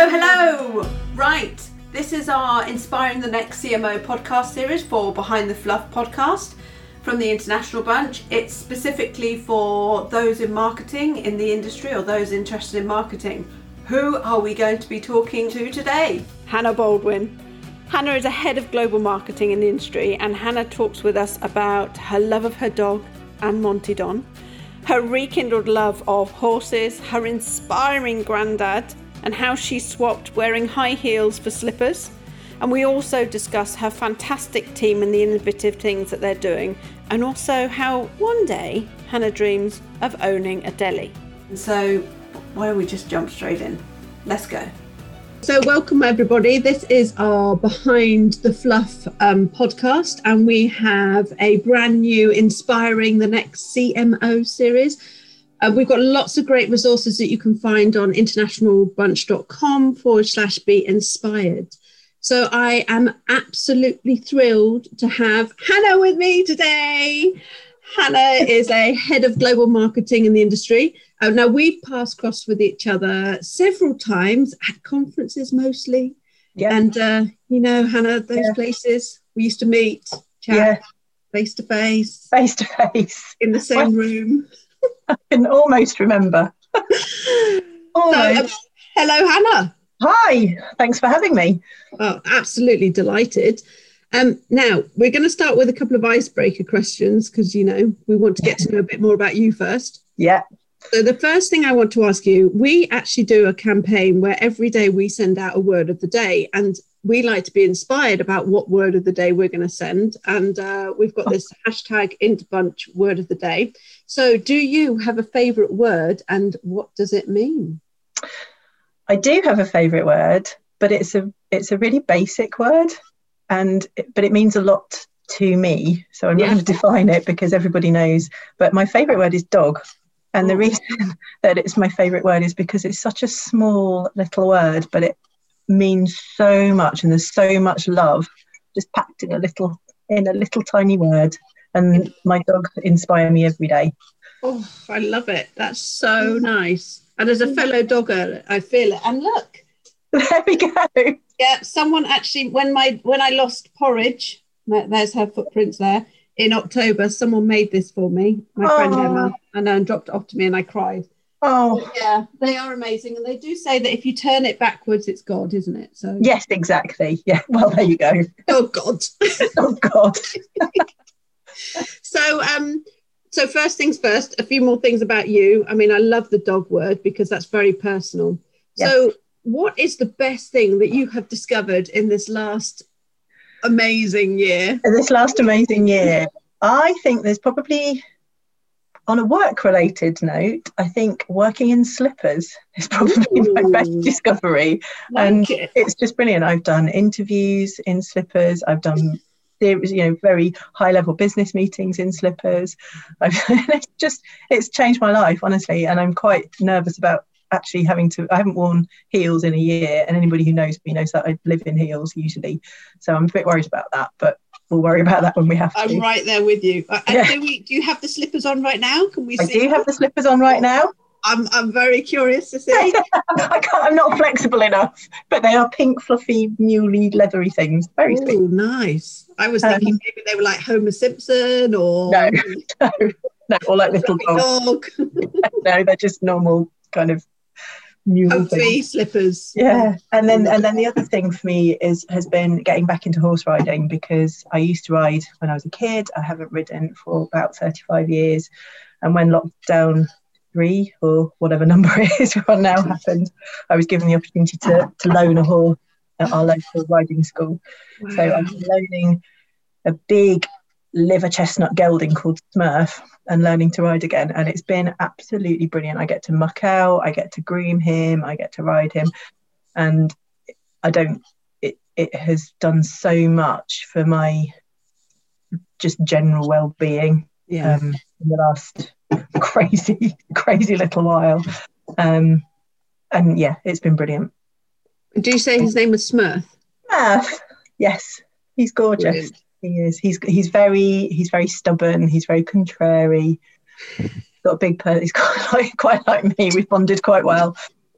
Hello, hello! Right, this is our Inspiring the Next CMO podcast series for Behind the Fluff podcast from the International Bunch. It's specifically for those in marketing in the industry or those interested in marketing. Who are we going to be talking to today? Hannah Baldwin. Hannah is a head of global marketing in the industry, and Hannah talks with us about her love of her dog and Monty Don, her rekindled love of horses, her inspiring granddad, and how she swapped wearing high heels for slippers. And we also discuss her fantastic team and the innovative things that they're doing, and also how one day Hannah dreams of owning a deli. So, why don't we just jump straight in? Let's go. So, welcome everybody. This is our Behind the Fluff um, podcast, and we have a brand new Inspiring the Next CMO series. Uh, we've got lots of great resources that you can find on internationalbunch.com forward slash be inspired. So, I am absolutely thrilled to have Hannah with me today. Hannah is a head of global marketing in the industry. Uh, now, we've passed cross with each other several times at conferences mostly. Yeah. And, uh, you know, Hannah, those Yeah. places we used to meet, chat Yeah. face to face face to face. in the same room. I can almost remember. So, um, hello, Hannah. Hi, thanks for having me. Oh, absolutely delighted. Um, now, we're going to start with a couple of icebreaker questions because, you know, we want to get to know a bit more about you first. Yeah, So, the first thing I want to ask you we actually do a campaign where every day we send out a word of the day, and we like to be inspired about what word of the day we're going to send. And uh, we've got this hashtag Interbunch word of the day. So, do you have a favorite word and what does it mean? I do have a favourite word, but it's a it's a really basic word, and but it means a lot to me. So I'm not going to define it because everybody knows. But my favourite word is dog, and the Oh. reason that it's my favourite word is because it's such a small little word, but it means so much, and there's so much love just packed in a little in a little tiny word. And my dogs inspire me every day. Oh, I love it. That's so mm. nice. And as a mm. fellow dogger, I feel it. And look, There we go. yeah, someone actually when my when I lost porridge, there's her footprints there in October. Someone made this for me, my friend Emma, and then dropped it off to me, and I cried. Oh, Yeah, they are amazing, and they do say that if you turn it backwards, it's God, isn't it? So yes, exactly. Yeah. Well, there you go. oh God. Oh God. So um, so first things first, a few more things about you. I mean, I love the dog word because that's very personal. So, what is the best thing that you have discovered in this last amazing year? This last amazing year, I think there's probably, on a work-related note, I think working in slippers is probably my best discovery. Like And it. It's just brilliant. I've done interviews in slippers. I've done serious, you know, very high-level business meetings in slippers. I've it's just it's changed my life honestly, and I'm quite nervous about actually having to. I haven't worn heels in a year, and anybody who knows me knows that I live in heels usually. So I'm a bit worried about that, but we'll worry about that when we have to. I'm right there with you. Uh, and Yeah. do, we, do you have the slippers on right now? Can we I see? do have the slippers on right now. I'm, I'm very curious to see. I can't, I'm not flexible enough, but they are pink, fluffy, muley, leathery things. Very sweet. Oh, nice. I was Um, thinking maybe they were like Homer Simpson or No. No, no, or like little dog, No, they're just normal kind of mule slippers. Yeah, oh. and then and then the other thing for me is has been getting back into horse riding because I used to ride when I was a kid. I haven't ridden for about 35 years, and when lockdown three or whatever number it is we're now happened, I was given the opportunity to to loan a horse at our local riding school. So I'm loaning a big liver chestnut gelding called Smurf and learning to ride again. And it's been absolutely brilliant. I get to muck out, I get to groom him, I get to ride him. And I don't, it, it has done so much for my just general well being yeah. um, in the last crazy, crazy little while. Um, and yeah, it's been brilliant. Do you say his name was Smurf? Ah, yes, he's gorgeous. Brilliant. He is. He's he's very he's very stubborn. He's very contrary. Got a big. Per- he's quite like quite like me. We've bonded quite well.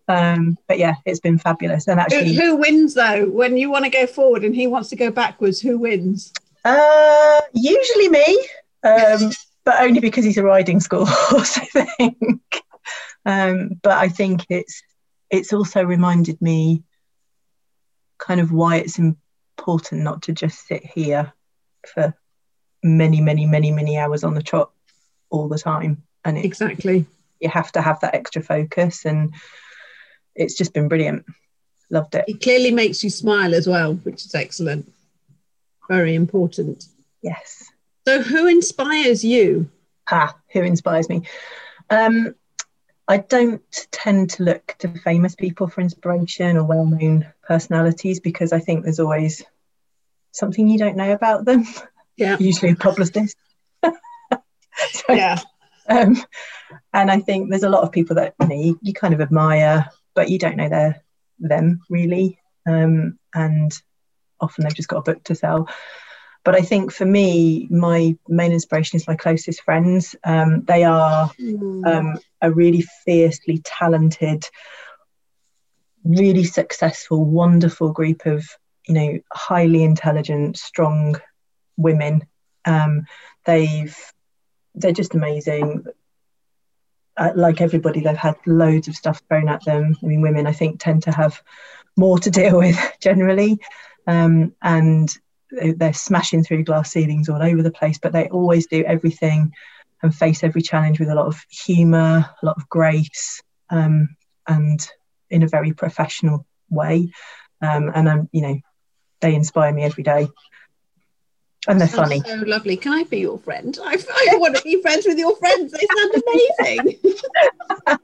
Um, but yeah, it's been fabulous. And Who, actually, who wins though? When you want to go forward and he wants to go backwards, who wins? uh, usually me, um, but only because he's a riding school horse, I think. Um, but I think it's it's also reminded me kind of why it's important not to just sit here for many, many, many, many hours on the trot all the time. And it, Exactly. you have to have that extra focus. And it's just been brilliant. Loved it. It clearly makes you smile as well, which is excellent. Very important. Yes. So, who inspires you? Ah, who inspires me? Um, I don't tend to look to famous people for inspiration or well known personalities because I think there's always something you don't know about them, Yeah. usually a publicist. so, Yeah. um, and I think there's a lot of people that you know you, you kind of admire, but you don't know their them really, um, and often they've just got a book to sell. But I think for me, my main inspiration is my closest friends. Um, they are um, a really fiercely talented, really successful, wonderful group of you know highly intelligent, strong women. Um, they've they're just amazing. Uh, like everybody, they've had loads of stuff thrown at them. I mean, women, I think, tend to have more to deal with generally, um, and they- they're smashing through glass ceilings all over the place. But they always do everything and face every challenge with a lot of humour, a lot of grace, um, and in a very professional way. Um, and I'm, you know, they inspire me every day, and they're funny. So lovely. Can I be your friend? I, I want to be friends with your friends. They sound amazing.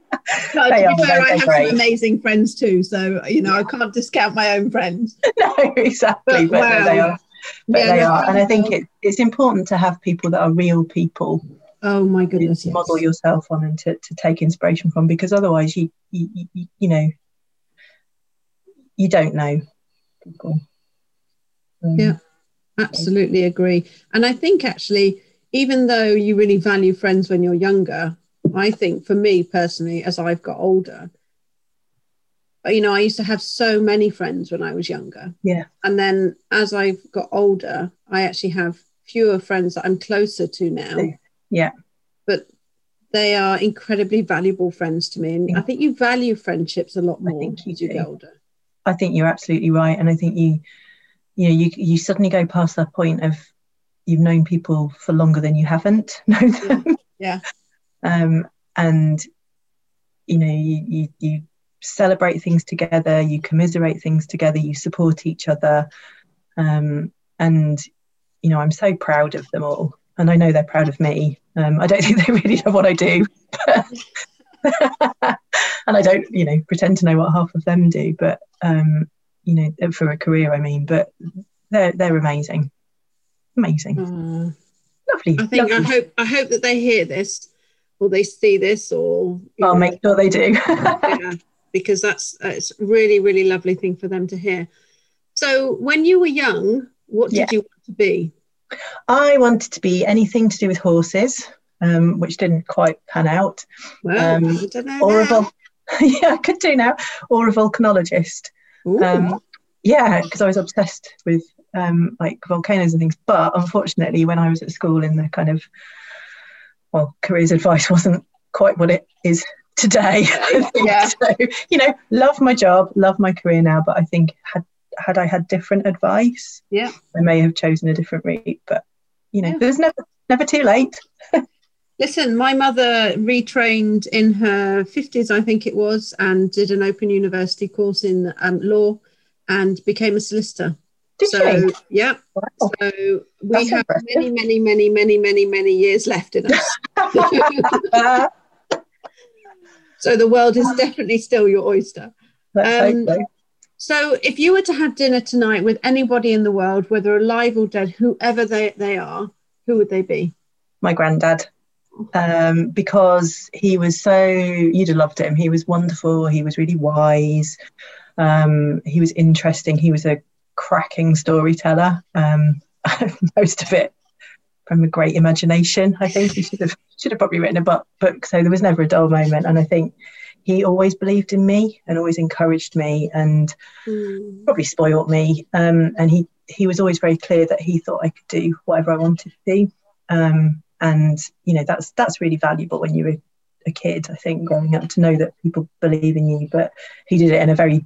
no, They to are, fair, I have great. some amazing friends too. So, you know, I can't discount my own friends. no, exactly. But But, no, they wow. are. But Yeah, they they're and I think it, it's important to have people that are real people Oh my to goodness. yes. model yourself on and to, to take inspiration from, because otherwise, you, you you you know you don't know people. Um, Yeah. Absolutely agree. And I think actually, even though you really value friends when you're younger, I think for me personally, as I've got older, you know, I used to have so many friends when I was younger. Yeah. And then as I've got older, I actually have fewer friends that I'm closer to now. Yeah. But they are incredibly valuable friends to me. And I think you value friendships a lot I more think you as you do. get older. I think you're absolutely right, and I think you, you know, you you suddenly go past that point of you've known people for longer than you haven't known them. Yeah. Um, and you know, you you you celebrate things together, you commiserate things together, you support each other, um, and you know, I'm so proud of them all, and I know they're proud of me. Um, I don't think they really know what I do. and I don't, you know, pretend to know what half of them do, but um, you know, for a career, I mean, but they're they're amazing, amazing, Uh, lovely. I think I hope I hope that they hear this or they see this or I'll know, make sure they do. yeah, because that's it's really really lovely thing for them to hear. So when you were young, what did Yeah. you want to be? I wanted to be anything to do with horses, um, which didn't quite pan out, Well, Um, I don't know. or a vol- yeah, I could do now, or a volcanologist. Um, yeah, because I was obsessed with um, like volcanoes and things. But unfortunately, when I was at school, in the kind of well, careers advice wasn't quite what it is today. Yeah. So you know, love my job, love my career now, but I think had had I had different advice, Yeah. I may have chosen a different route. But you know, Yeah. there's never never too late. Listen, my mother retrained in her 50s, I think it was, and did an open university course in um, law and became a solicitor. Did so, you? yeah. Wow. So we That's have impressive. many, many, many, many, many, many years left in us. So the world is definitely still your oyster. Um, so. So if you were to have dinner tonight with anybody in the world, whether alive or dead, whoever they, they are, who would they be? my granddad um, because he was so you'd have loved him he was wonderful he was really wise um, he was interesting he was a cracking storyteller um, most of it from a great imagination i think he should have should have probably written a bu- book so there was never a dull moment and i think he always believed in me and always encouraged me and mm. probably spoiled me. Um, and he he was always very clear that he thought I could do whatever I wanted to do. Um, and you know that's that's really valuable when you're a kid. I think growing up to know that people believe in you. But he did it in a very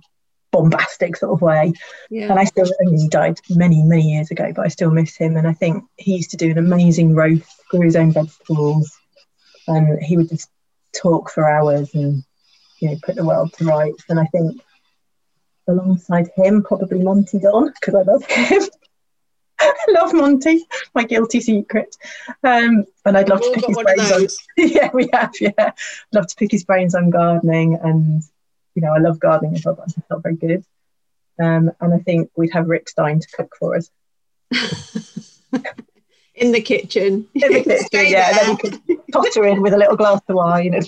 bombastic sort of way. Yeah. And I still, I mean, he died many, many years ago, but I still miss him. And I think he used to do an amazing roast, grew his own vegetables, and he would just talk for hours and, you know, put the world to rights. And I think alongside him, probably Monty Don, because I love him. I love Monty, my guilty secret. Um, and I'd love to pick his brains on. yeah, we have. Yeah, love to pick his brains on gardening and you know, I love gardening as well, but I'm not very good. Um, and I think we'd have Rick Stein to cook for us. in the kitchen. In the kitchen, yeah. There. then you could potter in with a little glass of wine.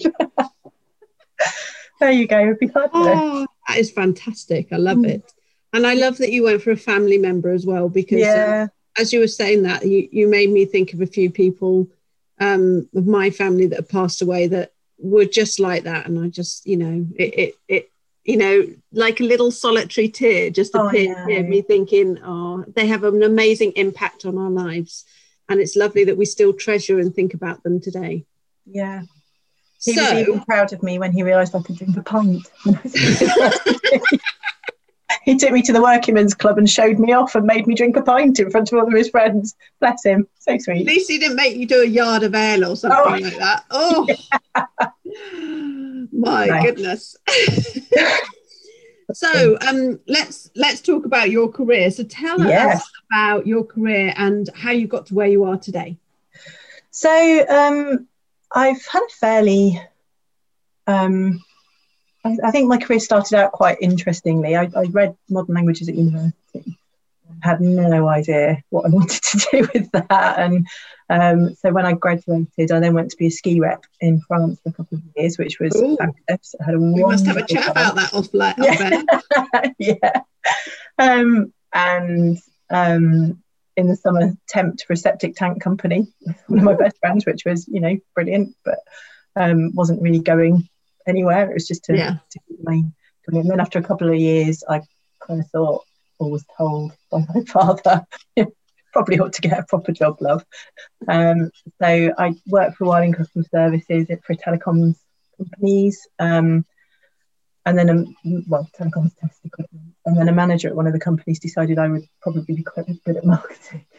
there you go. It'd be fabulous. Oh, that is fantastic. I love mm. it. And I love that you went for a family member as well because uh, as you were saying that, you, you made me think of a few people um, of my family that have passed away that were just like that and i just you know it it, it you know like a little solitary tear just oh, appeared yeah. me thinking oh they have an amazing impact on our lives and it's lovely that we still treasure and think about them today yeah he so, was even proud of me when he realised I could drink a pint. he took me to the working men's club and showed me off and made me drink a pint in front of all of his friends. Bless him. So sweet. At least he didn't make you do a yard of ale or something oh. like that. Oh, yeah. my goodness. so um, let's let's talk about your career. So tell yes. us about your career and how you got to where you are today. So um, I've had a fairly um, I, I, think my career started out quite interestingly. I, I read modern languages at university. I had no idea what I wanted to do with that. And um, so when I graduated, I then went to be a ski rep in France for a couple of years, which was Ooh. fabulous. I had a we must have a chat time. about that off like yeah. yeah. Um, and um, in the summer, temped for a septic tank company, one of my best friends, which was, you know, brilliant, but um, wasn't really going anywhere. It was just to, yeah. to keep my And then after a couple of years, I kind of thought, or was told by my father, probably ought to get a proper job, love. Um, so I worked for a while in customer services for telecoms companies. Um, and then, um, well, telecoms test equipment. And then a manager at one of the companies decided I would probably be quite good at marketing.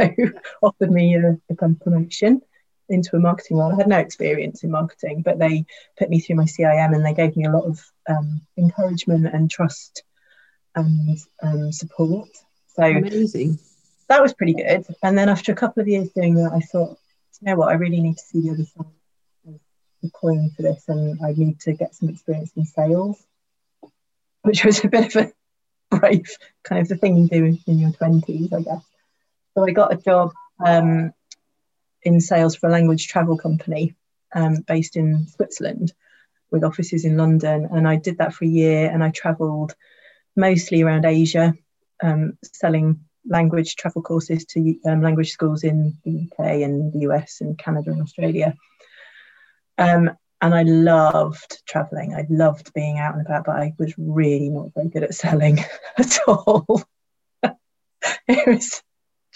So offered me a, a promotion into a marketing role. I had no experience in marketing, but they put me through my CIM and they gave me a lot of um, encouragement and trust and um, support. So amazing. That was pretty good. And then after a couple of years doing that, I thought, you know what, I really need to see the other side of the coin for this, and I need to get some experience in sales, which was a bit of a brave kind of the thing you do in your twenties, I guess. So I got a job um, in sales for a language travel company um, based in Switzerland with offices in London. And I did that for a year and I travelled mostly around Asia, um, selling language travel courses to um, language schools in the UK and the US and Canada and Australia. Um, and I loved traveling. I loved being out and about, but I was really not very good at selling at all. it was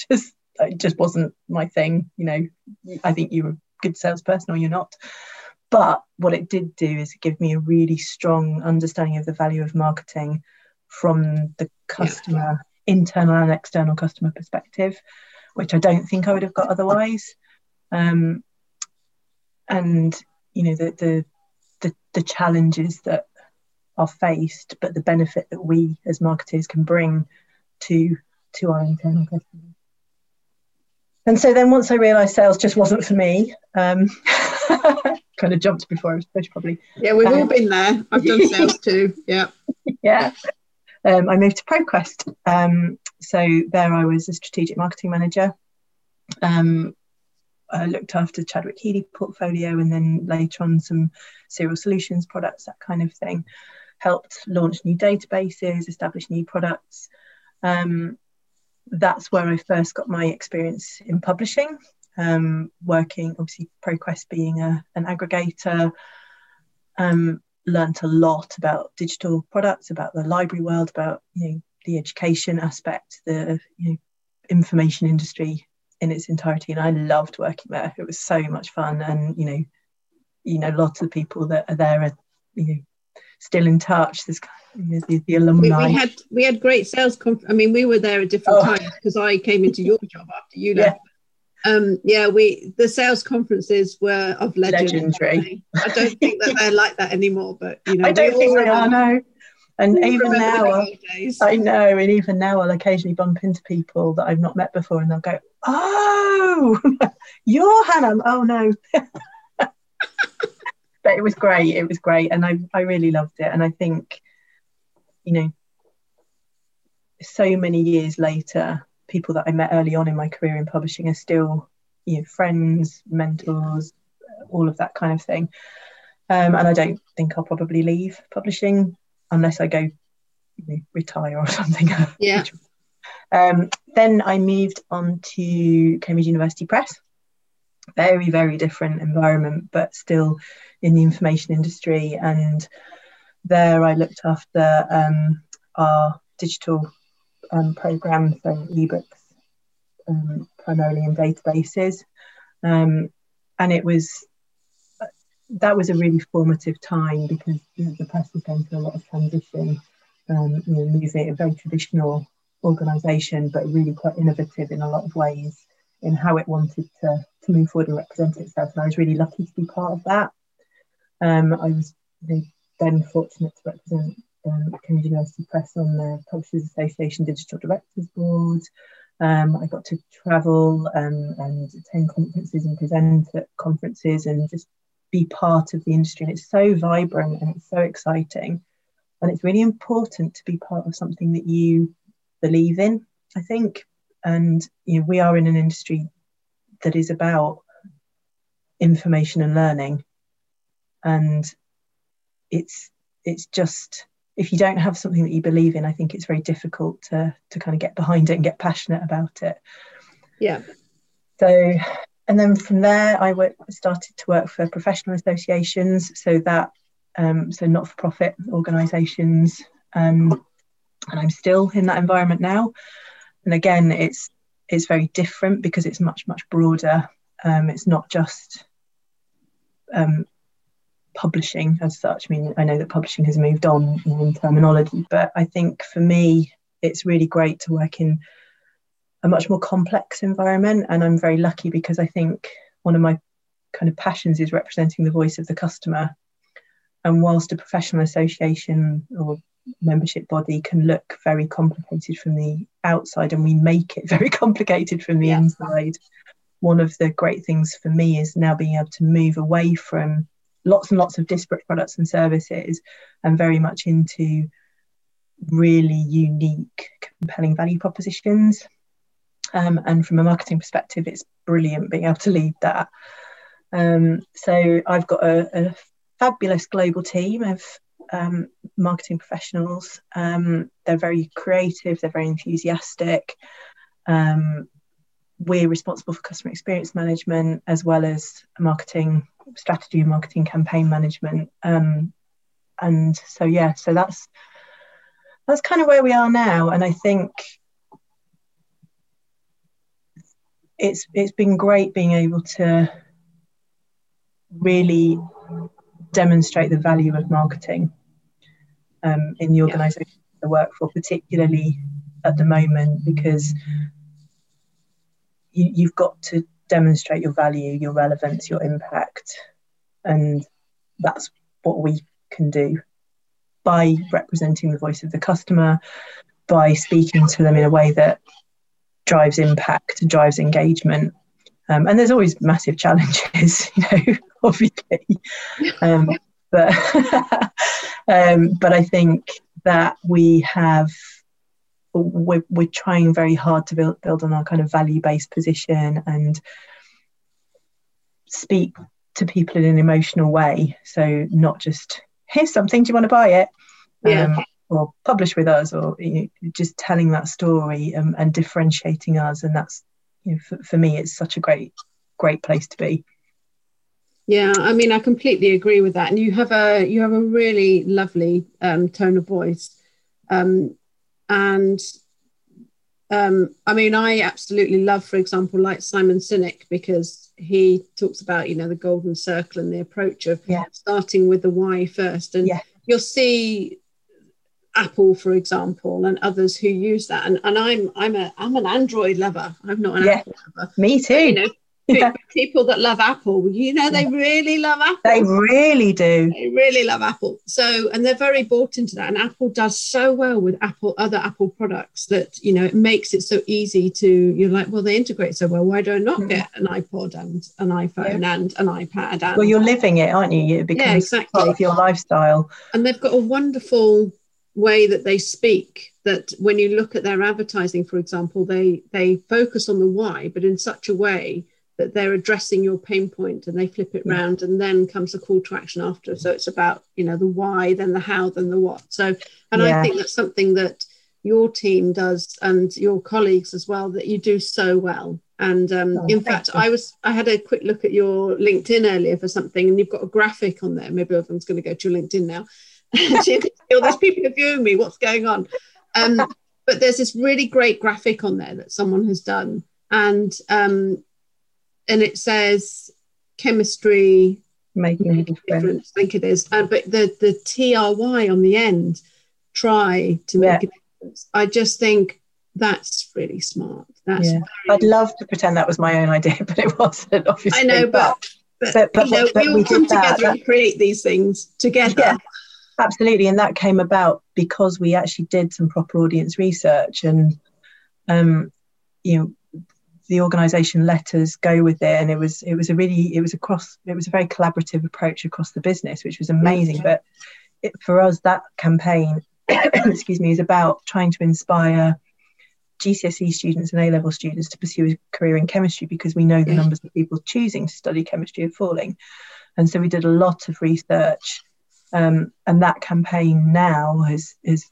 just it just wasn't my thing. You know, I think you're a good salesperson or you're not. But what it did do is give me a really strong understanding of the value of marketing from the customer, yeah. internal and external customer perspective, which I don't think I would have got otherwise. Um, and you know the, the the the challenges that are faced, but the benefit that we as marketers can bring to to our internal customers. And so then once I realised sales just wasn't for me, um, kind of jumped before I was supposed probably. Yeah, we've um, all been there. I've done sales too. Yeah. yeah. Um, I moved to ProQuest. Um, so there I was a strategic marketing manager. Um, I looked after Chadwyck Healey portfolio and then later on some Serials Solutions products, that kind of thing. Helped launch new databases, establish new products. Um, that's where I first got my experience in publishing, um, working obviously ProQuest being a, an aggregator. Um, learnt a lot about digital products, about the library world, about you know the education aspect, the you know, information industry in its entirety, and I loved working there. It was so much fun, and you know, you know, lots of people that are there are you know still in touch. You know, the, the, alumni. We, we, had we had great sales. Conf- I mean, we were there at different oh. times because I came into your job after you left. Yeah um, yeah, we the sales conferences were of legend. legendary. I don't think that they're like that anymore, but you know, I don't think they are. No, and even now, I know, and even now, I'll occasionally bump into people that I've not met before, and they'll go, "Oh, you're Hannah." Oh no. but it was great. It was great, and I I really loved it. And I think, you know, so many years later, people that I met early on in my career in publishing are still, you know, friends, mentors, all of that kind of thing. Um, and I don't think I'll probably leave publishing unless I go you know, retire or something. Yeah. um, then I moved on to Cambridge University Press. Very, very different environment, but still in the information industry. And there I looked after um, our digital um, programs, so ebooks, um, primarily in databases. Um, and it was that was a really formative time because the press was going through a lot of transition, um, you know, a very traditional organisation, but really quite innovative in a lot of ways in how it wanted to, to move forward and represent itself. And I was really lucky to be part of that. Um, I was then fortunate to represent um, Cambridge University Press on the Publishers Association Digital Directors Board. Um, I got to travel um, and attend conferences and present at conferences and just be part of the industry. And it's so vibrant and it's so exciting. And it's really important to be part of something that you believe in, I think. And you know, we are in an industry that is about information and learning. And it's it's just if you don't have something that you believe in, I think it's very difficult to to kind of get behind it and get passionate about it. Yeah. So, and then from there, I started to work for professional associations. So that, um, so not for profit organisations, um, and I'm still in that environment now. And again, it's it's very different because it's much much broader. Um, it's not just um, publishing as such. I mean, I know that publishing has moved on in terminology, but I think for me, it's really great to work in a much more complex environment. And I'm very lucky because I think one of my kind of passions is representing the voice of the customer. And whilst a professional association or membership body can look very complicated from the outside and we make it very complicated from the yeah. inside, one of the great things for me is now being able to move away from lots and lots of disparate products and services and very much into really unique, compelling value propositions. Um, and from a marketing perspective, it's brilliant being able to lead that. Um, so I've got a, a, fabulous global team of um, marketing professionals. Um, they're very creative, they're very enthusiastic. Um, we're responsible for customer experience management as well as marketing strategy and marketing campaign management. Um, and so yeah, so that's that's kind of where we are now. And I think it's it's been great being able to really demonstrate the value of marketing um, in the organisation yeah. I work for, particularly at the moment, because you, you've got to demonstrate your value, your relevance, your impact. And that's what we can do by representing the voice of the customer, by speaking to them in a way that drives impact, drives engagement. Um, and there's always massive challenges, you know, obviously. Um, but um, but I think that we have we're, we're trying very hard to build, build on our kind of value based position and speak to people in an emotional way. So, not just, here's something, do you want to buy it? Yeah. Um, or publish with us, or you know, just telling that story and, and differentiating us. And that's, you know, for, for me, it's such a great, great place to be. Yeah, I mean, I completely agree with that. And you have a you have a really lovely um, tone of voice, um, and um, I mean, I absolutely love, for example, like Simon Sinek because he talks about you know the golden circle and the approach of Yeah. starting with the why first, and Yeah. you'll see Apple, for example, and others who use that. And, and I'm I'm a I'm an Android lover. I'm not an Yeah. Apple lover. Me too. You know, Yeah. people that love Apple, you know, they really love Apple. They really do. They really love Apple. So, and they're very bought into that. And Apple does so well with Apple, other Apple products that, you know, it makes it so easy to, you're like, well, they integrate so well. Why do I not Mhm. get an iPod and an iPhone and an iPad? And, Well, you're living it, aren't you? It becomes yeah, exactly. part of your lifestyle. and they've got a wonderful way that they speak that when you look at their advertising for example they they focus on the why but in such a way that they're addressing your pain point and they flip it Yeah. round and then comes a call to action after. So it's about you know the why then the how then the what. So and i think that's something that your team does and your colleagues as well that you do so well. And um, Oh, in fact you. i was i had a quick look at your linkedin earlier for something and you've got a graphic on there. Maybe everyone's going to go to your linkedin now. All these people are viewing me. What's going on? Um, but there's this really great graphic on there that someone has done. And um, and it says chemistry Making a difference. i think it is uh, but the the try on the end try to make Yeah. a difference i just think that's really smart that's Yeah. I'd love to pretend that was my own idea, but it wasn't, obviously. i know but but, but- but- you know but we we all come that. together and create these things together Yeah. absolutely and that came about because we actually did some proper audience research and um you know the organization let us go with it and it was it was a really it was across it was a very collaborative approach across the business which was amazing. But it, for us that campaign excuse me is about trying to inspire GCSE students and A level students to pursue a career in chemistry because we know the numbers of people choosing to study chemistry are falling. And so we did a lot of research um, and that campaign now has has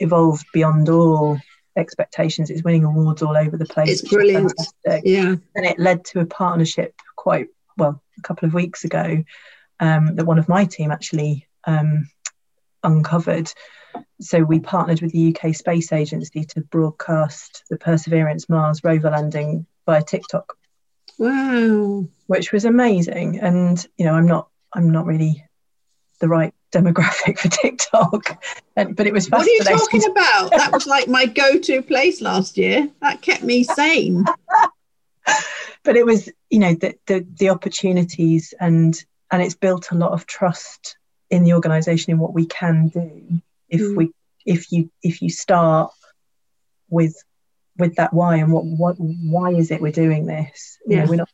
evolved beyond all expectations. It's winning awards all over the place. It's brilliant. fantastic. yeah And it led to a partnership quite well a couple of weeks ago um, that one of my team actually um, uncovered. So we partnered with the UK Space Agency to broadcast the Perseverance Mars rover landing via TikTok wow which was amazing. And you know, I'm not I'm not really the right demographic for TikTok, and, but it was What are you talking about? That was like my go-to place last year. That kept me sane. but it was you know the, the the opportunities and and it's built a lot of trust in the organization in what we can do if Mm. we if you if you start with with that why and what what why is it we're doing this you Yeah. know we're not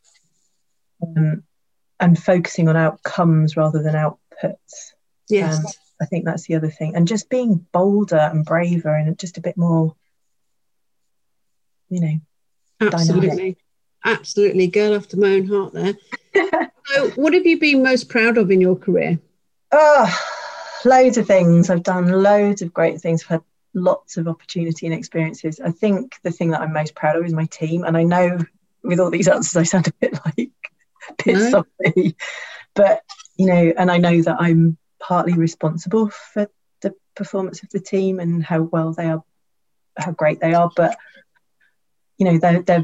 um, and focusing on outcomes rather than outputs Yes, Um, I think that's the other thing. And just being bolder and braver and just a bit more, you know, absolutely, absolutely. Girl after my own heart. There. so, what have you been most proud of in your career? oh, loads of things. I've done loads of great things. I've had lots of opportunity and experiences. I think the thing that I'm most proud of is my team. And I know with all these answers, I sound a bit like a bit No. soppy, but you know, and I know that I'm partly responsible for the performance of the team and how well they are, how great they are. But you know, they're they're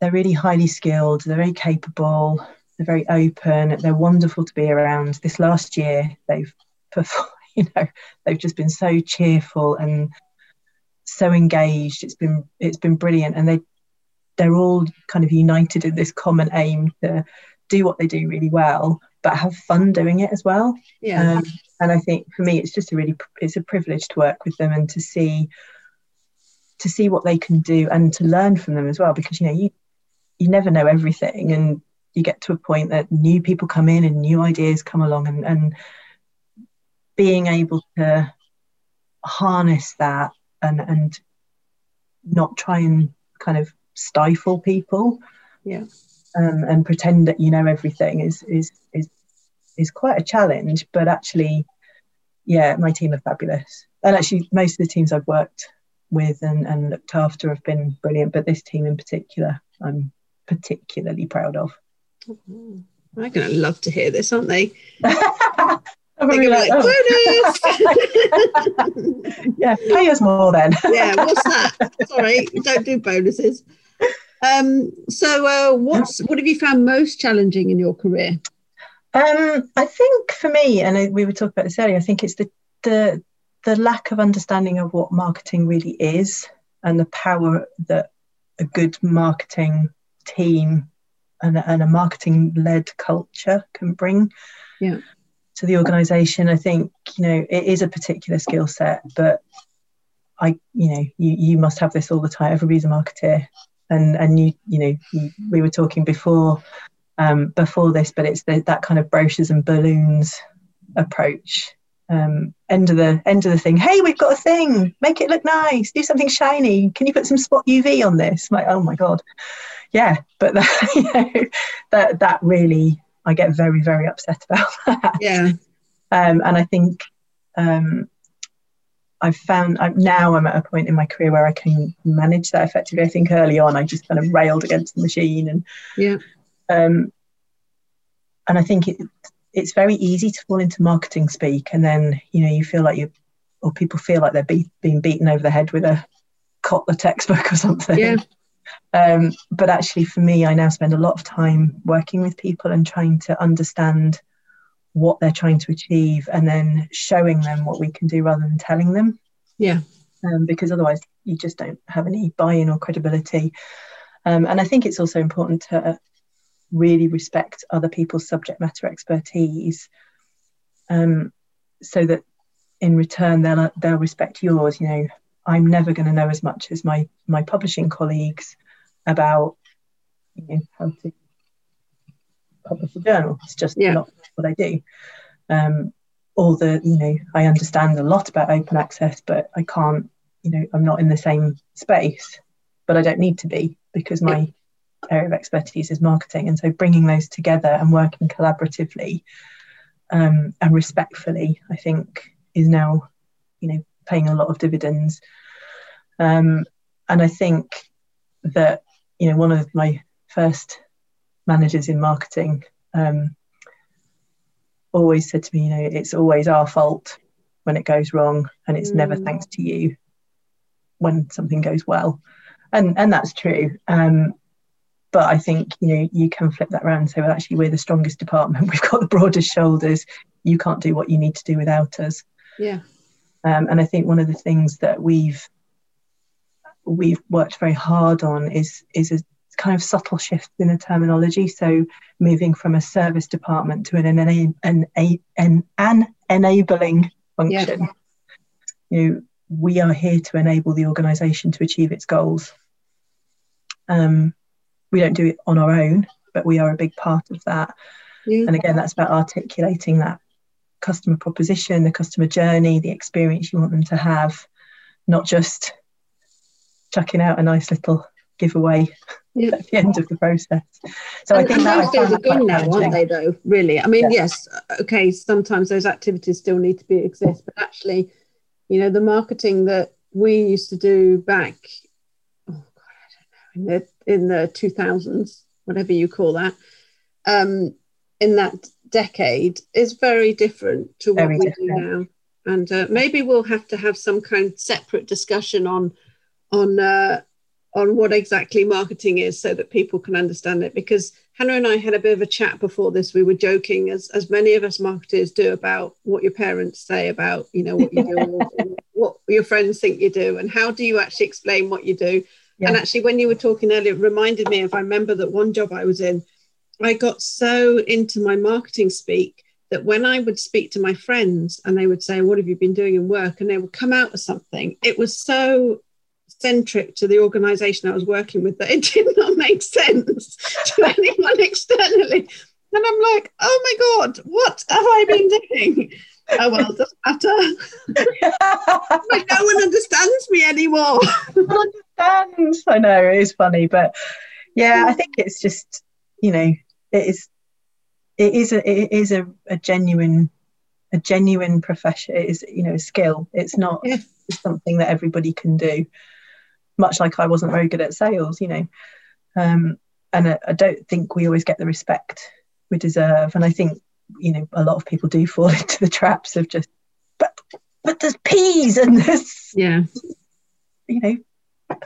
they're really highly skilled. They're very capable. They're very open. They're wonderful to be around. This last year, they've performed. You know, they've just been so cheerful and so engaged. It's been it's been brilliant, and they they're all kind of united in this common aim to do what they do really well, but have fun doing it as well. Yeah, Um, and I think for me, it's just a really it's a privilege to work with them and to see to see what they can do and to learn from them as well. Because you know you you never know everything, and you get to a point that new people come in and new ideas come along, and and being able to harness that and and not try and kind of stifle people yeah, um, and pretend that you know everything is is is is quite a challenge. But actually, yeah, my team are fabulous, and actually most of the teams I've worked with and, and looked after have been brilliant. But this team in particular, I'm particularly proud of. They're going to love to hear this, aren't they? I'm They're like, like, oh. bonus! yeah, pay us more then. yeah, what's that? Sorry, we don't do bonuses. Um, so, uh, what's what have you found most challenging in your career? Um, I think for me, and we were talking about this earlier, I think it's the the the lack of understanding of what marketing really is and the power that a good marketing team and, a- and a marketing led culture can bring Yeah. to the organization. I think, you know, it is a particular skill set, but I, you know, you, you must have this all the time. Everybody's a marketeer. And, and you, you know, you, we were talking before um, before this, but it's the, that kind of brochures and balloons approach. Um, end of the end of the thing. Hey, we've got a thing. Make it look nice. Do something shiny. Can you put some spot UV on this? I'm like, oh my god, yeah. But that, you know, that that really, I get very very upset about that. Yeah, Um, and I think um, I've found I'm, now I'm at a point in my career where I can manage that effectively. I think early on I just kind of railed against the machine and yeah, um, and I think it, it's very easy to fall into marketing speak, and then you know you feel like you, or people feel like they're be, being beaten over the head with a Kotler textbook or something. Yeah. Um, but actually, for me, I now spend a lot of time working with people and trying to understand what they're trying to achieve, and then showing them what we can do rather than telling them yeah, um, because otherwise you just don't have any buy-in or credibility. Um, and I think it's also important to really respect other people's subject matter expertise, um, so that in return they'll they'll respect yours. You know, I'm never going to know as much as my my publishing colleagues about you know, how to publish a journal. It's just Yeah. not what I do. Um, all the you know i understand a lot about open access but i can't you know i'm not in the same space but i don't need to be because my area of expertise is marketing and so bringing those together and working collaboratively um, and respectfully i think is now you know paying a lot of dividends um, and i think that you know one of my first managers in marketing um, always said to me, you know, it's always our fault when it goes wrong, and it's never Mm. thanks to you when something goes well, and and that's true. Um, but I think you know you can flip that around and say, well, actually, we're the strongest department. We've got the broadest shoulders. You can't do what you need to do without us. yeah, Um, and I think one of the things that we've we've worked very hard on is is a kind of subtle shift in the terminology. So moving from a service department to an an, an, an, an enabling function. Yeah. You know, we are here to enable the organisation to achieve its goals. Um, we don't do it on our own, but we are a big part of that. yeah, And again, that's about articulating that customer proposition, the customer journey, the experience you want them to have, not just chucking out a nice little giveaway yeah. at the end of the process. So I think and that those days are gone now, aren't they? Though, really. I mean, Yeah. yes, uh, okay. Sometimes those activities still need to be exist, but actually, you know, the marketing that we used to do back, oh god, I don't know, in the in the two thousands, whatever you call that, um, in that decade is very different to what Very we different. do now. And uh, maybe we'll have to have some kind of separate discussion on on uh, on what exactly marketing is so that people can understand it because Hannah and I had a bit of a chat before this we were joking as as many of us marketers do about what your parents say about you know what you do what your friends think you do and how do you actually explain what you do Yeah. and actually when you were talking earlier it reminded me if I remember that one job I was in I got so into my marketing speak that when I would speak to my friends and they would say, What have you been doing in work? and they would come out with something, it was so centric to the organization I was working with that it did not make sense to anyone externally. And I'm like, Oh my God, what have I been doing? Oh, well, it doesn't matter. Like, no one understands me anymore. understands. I know it is funny, but yeah, I think it's just you know it is it is a it is a, a genuine a genuine profession. It is you know a skill. It's not Yeah. something that everybody can do. Much like I wasn't very good at sales, you know, um, and I, I don't think we always get the respect we deserve. And I think, you know, a lot of people do fall into the traps of just, but, but there's peas and there's, yeah, you know,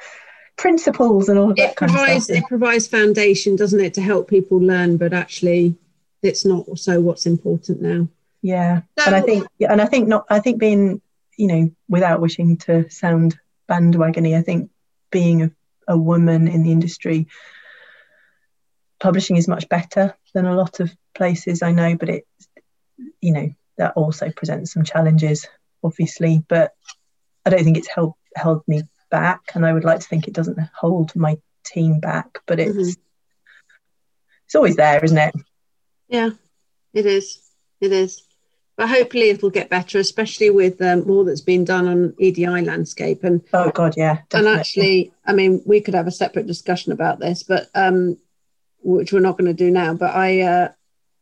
principles and all of that it kind provides of stuff. it provides foundation doesn't it to help people learn but actually it's not so what's important now Yeah, So- and I think, and I think not. I think being, you know, without wishing to sound bandwagony, I think being a, a woman in the industry, publishing is much better than a lot of places I know. But it, you know, that also presents some challenges, obviously. But I don't think it's held held me back, and I would like to think it doesn't hold my team back. But it's Mhm. it's always there, isn't it? yeah it is it is but hopefully it'll get better especially with um, more that's been done on edi landscape and Oh God, yeah, and actually i mean we could have a separate discussion about this but um which we're not going to do now but i uh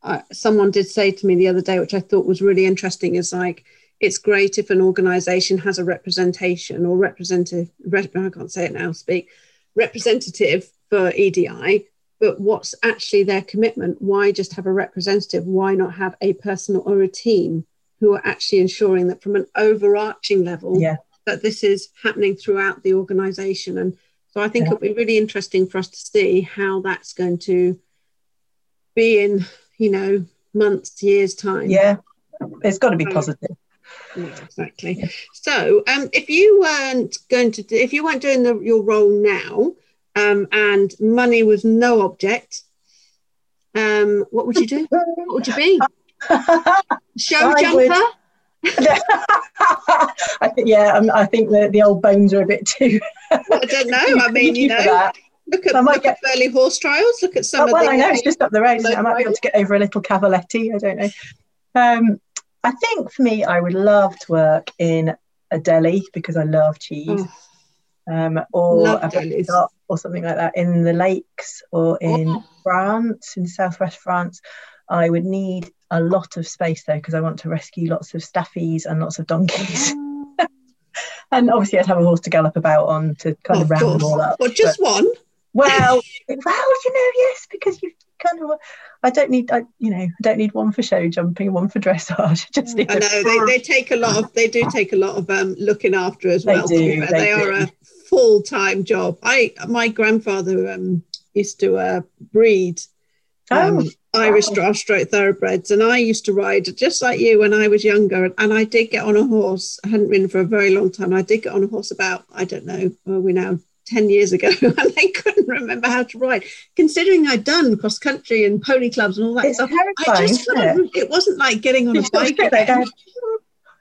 I, someone did say to me the other day which i thought was really interesting is like it's great if an organization has a representation or representative rep, i can't say it now speak representative for edi but what's actually their commitment why just have a representative why not have a person or a team who are actually ensuring that from an overarching level yeah. that this is happening throughout the organization and so i think Yeah. it'll be really interesting for us to see how that's going to be in you know months years time. Yeah, it's got to be positive. Yeah, exactly. So um if you weren't going to do, if you weren't doing the, your role now um and money was no object um what would you do? What would you be? Show I would- jumper I think, yeah, um, I think the, the old bones are a bit too. i don't know. I mean you know. Look at might look at Burghley horse trials look at some Oh, of well, the I know it's just up the road. isn't? I might be able to get over a little Cavaletti. I don't know. Um, I think for me, I would love to work in a deli because I love cheese, Oh, um, or love a or something like that in the lakes or in Oh. France, in southwest France. I would need a lot of space though because I want to rescue lots of staffies and lots of donkeys. And obviously, I'd have a horse to gallop about on to kind Oh, of of round them all up. Well, just one. Well, well, you know, yes, because you kind of. I don't need, I, you know, I don't need one for show jumping, one for dressage. I just. I know they, they take a lot of they do take a lot of um, looking after as They well. do, they They, are a full time job. I my grandfather um, used to uh, breed um, Oh, Irish wow. draft stroke thoroughbreds, and I used to ride just like you when I was younger. And I did get on a horse. I hadn't ridden for a very long time. I did get on a horse about I don't know, where we now. 10 years ago and I couldn't remember how to ride considering I'd done cross country and pony clubs and all that it's stuff I just isn't it? it wasn't like getting on You a bike. sit there again. going,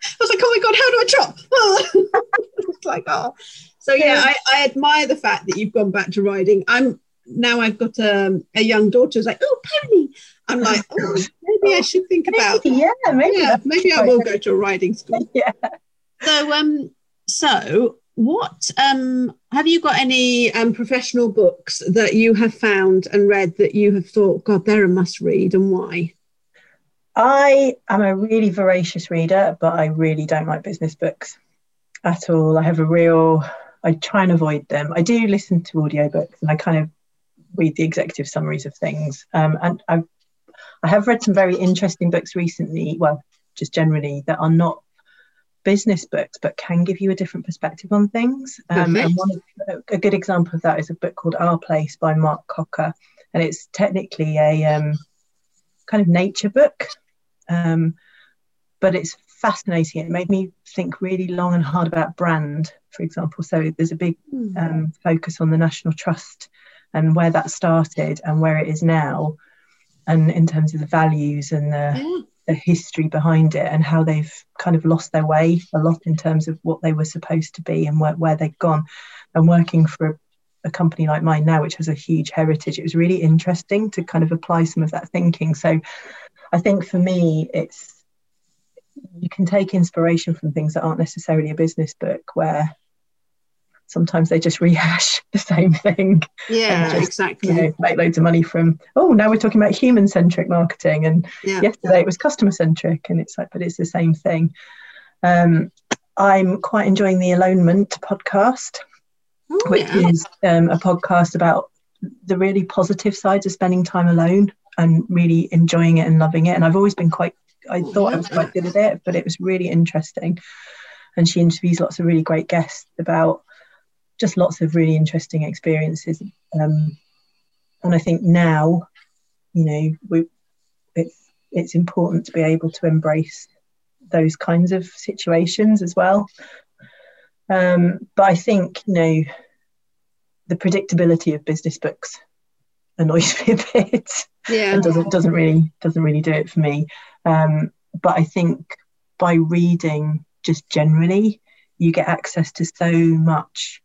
I was like, oh my god, how do I it's like, oh. So yeah, Yeah. I, I admire the fact that you've gone back to riding. I'm now I've got um, a young daughter who's like, oh pony. I'm like, oh, maybe I should think about yeah, maybe. yeah, maybe I will go to a riding school. Yeah. So um so what um have you got any um professional books that you have found and read that you have thought, God, they're a must read and why? I am a really voracious reader, but I really don't like business books at all. I have a real, I try and avoid them. I do listen to audiobooks and I kind of read the executive summaries of things. Um, and I've, I have read some very interesting books recently, well, just generally, that are not business books, but can give you a different perspective on things. Um, and one of, a good example of that is a book called Our Place by Mark Cocker. And it's technically a um, kind of nature book um, but it's fascinating. It made me think really long and hard about brand, for example. So there's a big um, focus on the National Trust and where that started and where it is now, and in terms of the values and the, Yeah. The history behind it and how they've kind of lost their way a lot in terms of what they were supposed to be and where, where they've gone. And working for a, a company like mine now, which has a huge heritage, it was really interesting to kind of apply some of that thinking. So I think for me, it's you can take inspiration from things that aren't necessarily a business book where sometimes they just rehash the same thing Yeah, just, exactly. you know make loads of money from oh now we're talking about human centric marketing and yeah. yesterday it was customer centric and it's like but it's the same thing um, i'm quite enjoying the alonement podcast Oh, which yeah. is um, a podcast about the really positive sides of spending time alone and really enjoying it and loving it. And I've always been quite, I Oh, thought I was quite good at it, but it was really interesting. And she interviews lots of really great guests about just lots of really interesting experiences. Um, and I think now, you know, we, it's it's important to be able to embrace those kinds of situations as well. Um, but I think you know the predictability of business books annoys me a bit Yeah. and doesn't doesn't really doesn't really do it for me. Um, but I think by reading just generally, you get access to so much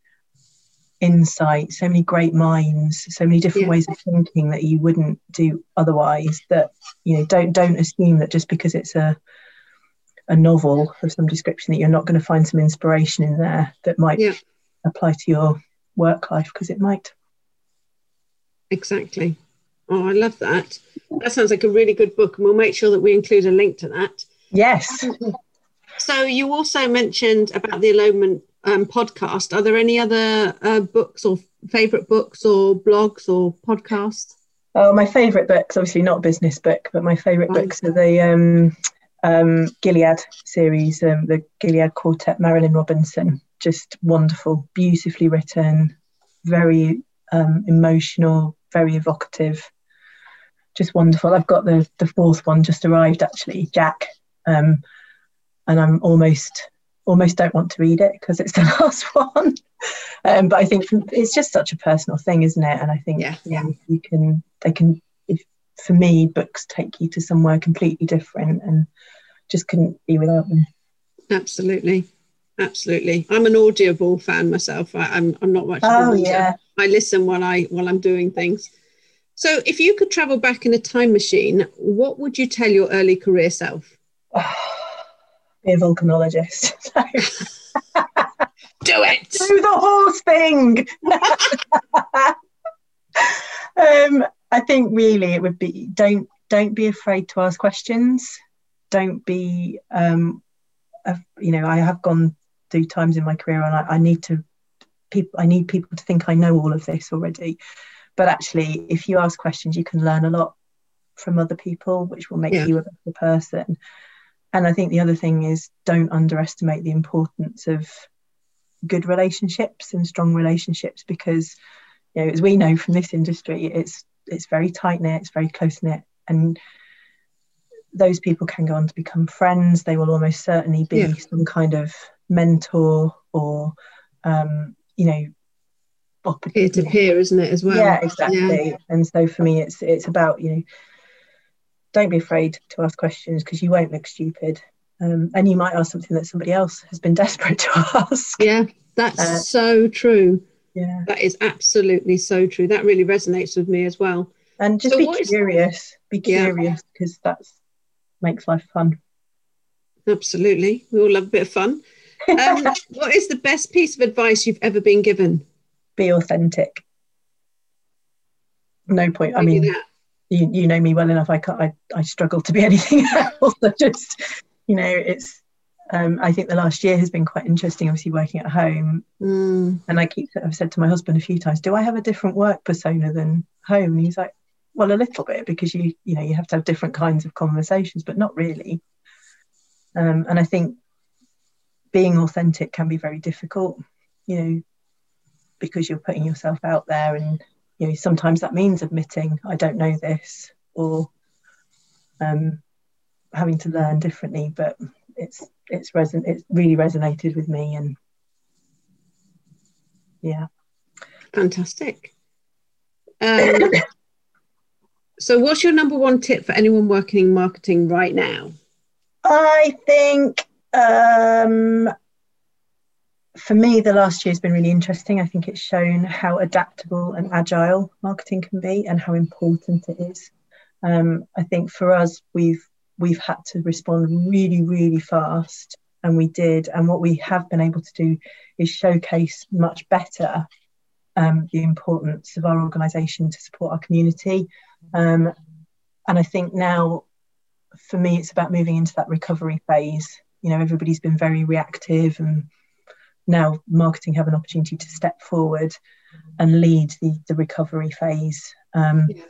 insight, so many great minds, so many different Yeah. ways of thinking that you wouldn't do otherwise. That you know, don't don't assume that just because it's a a novel of some description that you're not going to find some inspiration in there that might Yeah. apply to your work life because it might. Exactly. Oh, I love that. That sounds like a really good book, and we'll make sure that we include a link to that. Yes. So, you also mentioned about the alonement um, podcast. Are there any other uh, books or favorite books or blogs or podcasts? Oh, my favourite books, obviously not a business book, but my favourite Right. books are the um, um, Gilead series, um, the Gilead Quartet, Marilynne Robinson. Just wonderful, beautifully written, very um, emotional, very evocative. Just wonderful. I've got the the fourth one just arrived actually, Jack, um, and I'm almost almost don't want to read it because it's the last one. Um, but I think it's just such a personal thing, isn't it? And I think Yeah. you, you can they can if for me books take you to somewhere completely different and just couldn't be without them. Absolutely. Absolutely. I'm an Audible fan myself. I, I'm, I'm not much Oh yeah. I listen while I while I'm doing things. So, if you could travel back in a time machine, what would you tell your early career self? be a volcanologist. Do it. Do the horse thing. um, I think really it would be don't don't be afraid to ask questions. Don't be um, uh, you know I have gone through times in my career and I, I need to people I need people to think I know all of this already. But actually, if you ask questions, you can learn a lot from other people, which will make Yeah. you a better person. And I think the other thing is don't underestimate the importance of good relationships and strong relationships because you know as we know from this industry it's it's very tight knit it's very close knit and those people can go on to become friends they will almost certainly be Yeah. some kind of mentor or um you know Peer to peer, isn't it, as well? yeah exactly and so for me it's it's about you know don't be afraid to ask questions because you won't look stupid um, and you might ask something that somebody else has been desperate to ask Yeah, that's Uh, so true. yeah That is absolutely so true. That really resonates with me as well. and just So be curious be Yeah. curious because that's makes life fun Absolutely. We all love a bit of fun. Um, what is the best piece of advice you've ever been given? be authentic no point i mean that? You, you know me well enough i can't I, I struggle to be anything else. I just you know it's um, i think the last year has been quite interesting obviously working at home. Mm, and i keep i've said to my husband a few times do i have a different work persona than home? And he's like well a little bit because you you know you have to have different kinds of conversations but not really. Um, and i think being authentic can be very difficult you know because you're putting yourself out there and you know sometimes that means admitting i don't know this or um, having to learn differently but it's it's reson- it's really resonated with me and yeah fantastic. Um, so, what's your number one tip for anyone working in marketing right now? I think um, for me, the last year has been really interesting. I think it's shown how adaptable and agile marketing can be and how important it is. Um, I think for us, we've we've had to respond really, really fast, and we did. And what we have been able to do is showcase much better um, the importance of our organisation to support our community. Um, and I think now for me, it's about moving into that recovery phase. You know, everybody's been very reactive, and now marketing have an opportunity to step forward and lead the, the recovery phase. Um, Yeah.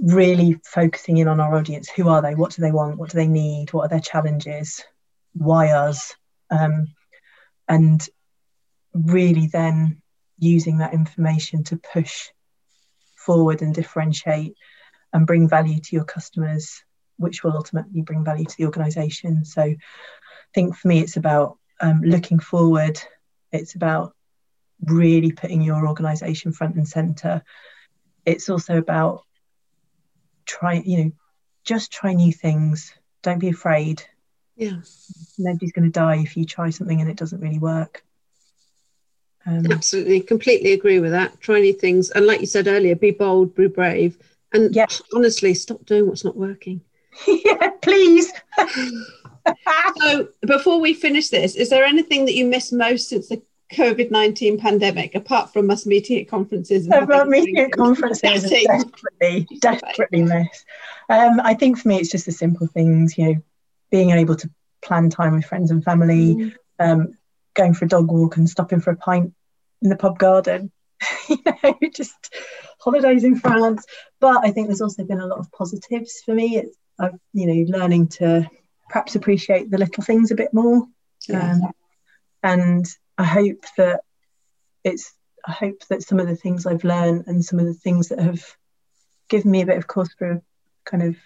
really focusing in on our audience. Who are they? What do they want? What do they need? What are their challenges? Why us? Um, and really then using that information to push forward and differentiate and bring value to your customers, which will ultimately bring value to the organization. So I think for me, it's about um, looking forward, it's about really putting your organization front and center. It's also about try, you know, just try new things. Don't be afraid. Yeah. Nobody's going to die if you try something and it doesn't really work. Um, Absolutely, completely agree with that. Try new things, and like you said earlier, be bold, be brave, and yeah. honestly, stop doing what's not working. yeah, please. so, before we finish this, is there anything that you miss most since the COVID 19 pandemic, apart from us meeting at conferences? Apart meeting at conferences, definitely, desperately miss. Um, I think for me, it's just the simple things, you know, being able to plan time with friends and family, mm. um, going for a dog walk and stopping for a pint in the pub garden. you know, just holidays in France. But I think there's also been a lot of positives for me. It's, I've, you know, learning to perhaps appreciate the little things a bit more. Yeah. Um, and I hope that it's, I hope that some of the things I've learned and some of the things that have given me a bit of course for kind of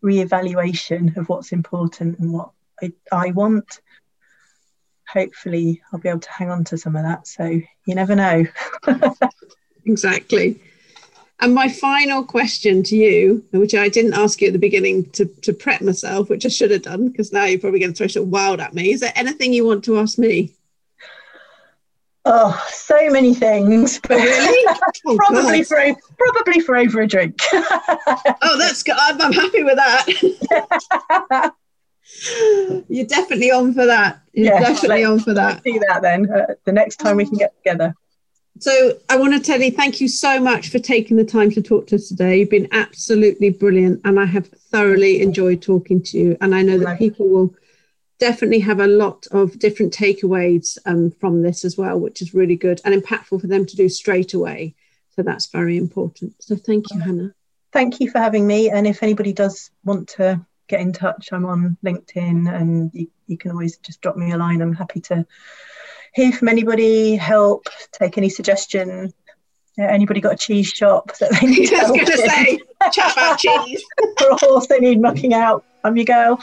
re-evaluation of what's important and what I, I want hopefully I'll be able to hang on to some of that. So you never know. exactly. And my final question to you, which I didn't ask you at the beginning to, to prep myself, which I should have done, because now you're probably going to throw some wild at me. Is there anything you want to ask me? Oh, so many things. Really? Oh, probably for probably for over a drink. oh, that's good. I'm, I'm happy with that. You're definitely on for that. You're definitely on for that. Do that then. Uh, the next time we can get together. So I want to tell you thank you so much for taking the time to talk to us today. You've been absolutely brilliant, and I have thoroughly enjoyed talking to you. And I know that people will definitely have a lot of different takeaways um, from this as well, which is really good and impactful for them to do straight away. So that's very important. So thank you, Hannah. Thank you for having me. And if anybody does want to get in touch. I'm on LinkedIn and you, you can always just drop me a line. I'm happy to hear from anybody, help, take any suggestions. Yeah, anybody got a cheese shop that they need? I was going to say, chat about cheese. or a horse they need mucking out. I'm your girl.